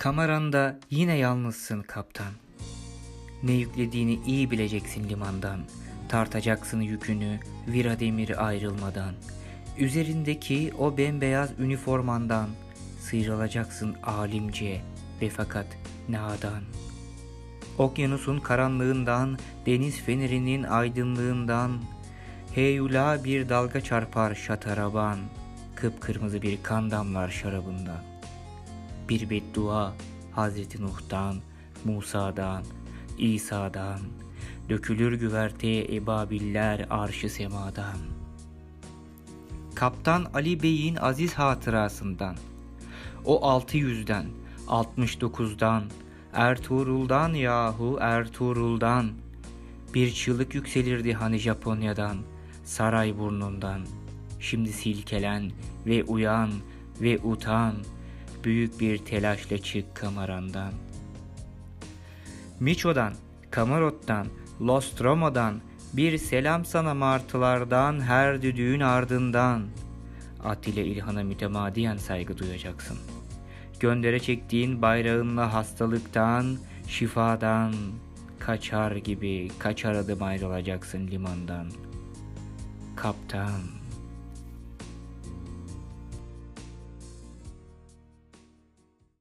Kameranda yine yalnızsın kaptan. Ne yüklediğini iyi bileceksin limandan. Tartacaksın yükünü vira demir ayrılmadan. Üzerindeki o bembeyaz üniformandan sıyrılacaksın alimce ve fakat nadan. Okyanusun karanlığından, deniz fenerinin aydınlığından, heyula bir dalga çarpar şataraban, kıpkırmızı bir kan damlar şarabından. Bir beddua Hazreti Nuh'tan, Musa'dan, İsa'dan, dökülür güverteye ebabiller arşı semadan. Kaptan Ali Bey'in aziz hatırasından, o altı yüzden, 69'dan, Ertuğrul'dan yahu Ertuğrul'dan, bir çığlık yükselirdi hani Japonya'dan, saray burnundan. Şimdi silkelen ve uyan ve utan, büyük bir telaşla çık kamerandan. Miço'dan, Kamarot'tan, Lostromo'dan bir selam sana martılardan her düdüğün ardından. Atilla İlhan'a mütemadiyen saygı duyacaksın. Göndere çektiğin bayrağınla hastalıktan, şifadan, kaçar gibi kaçar adım ayrılacaksın limandan. Kaptan.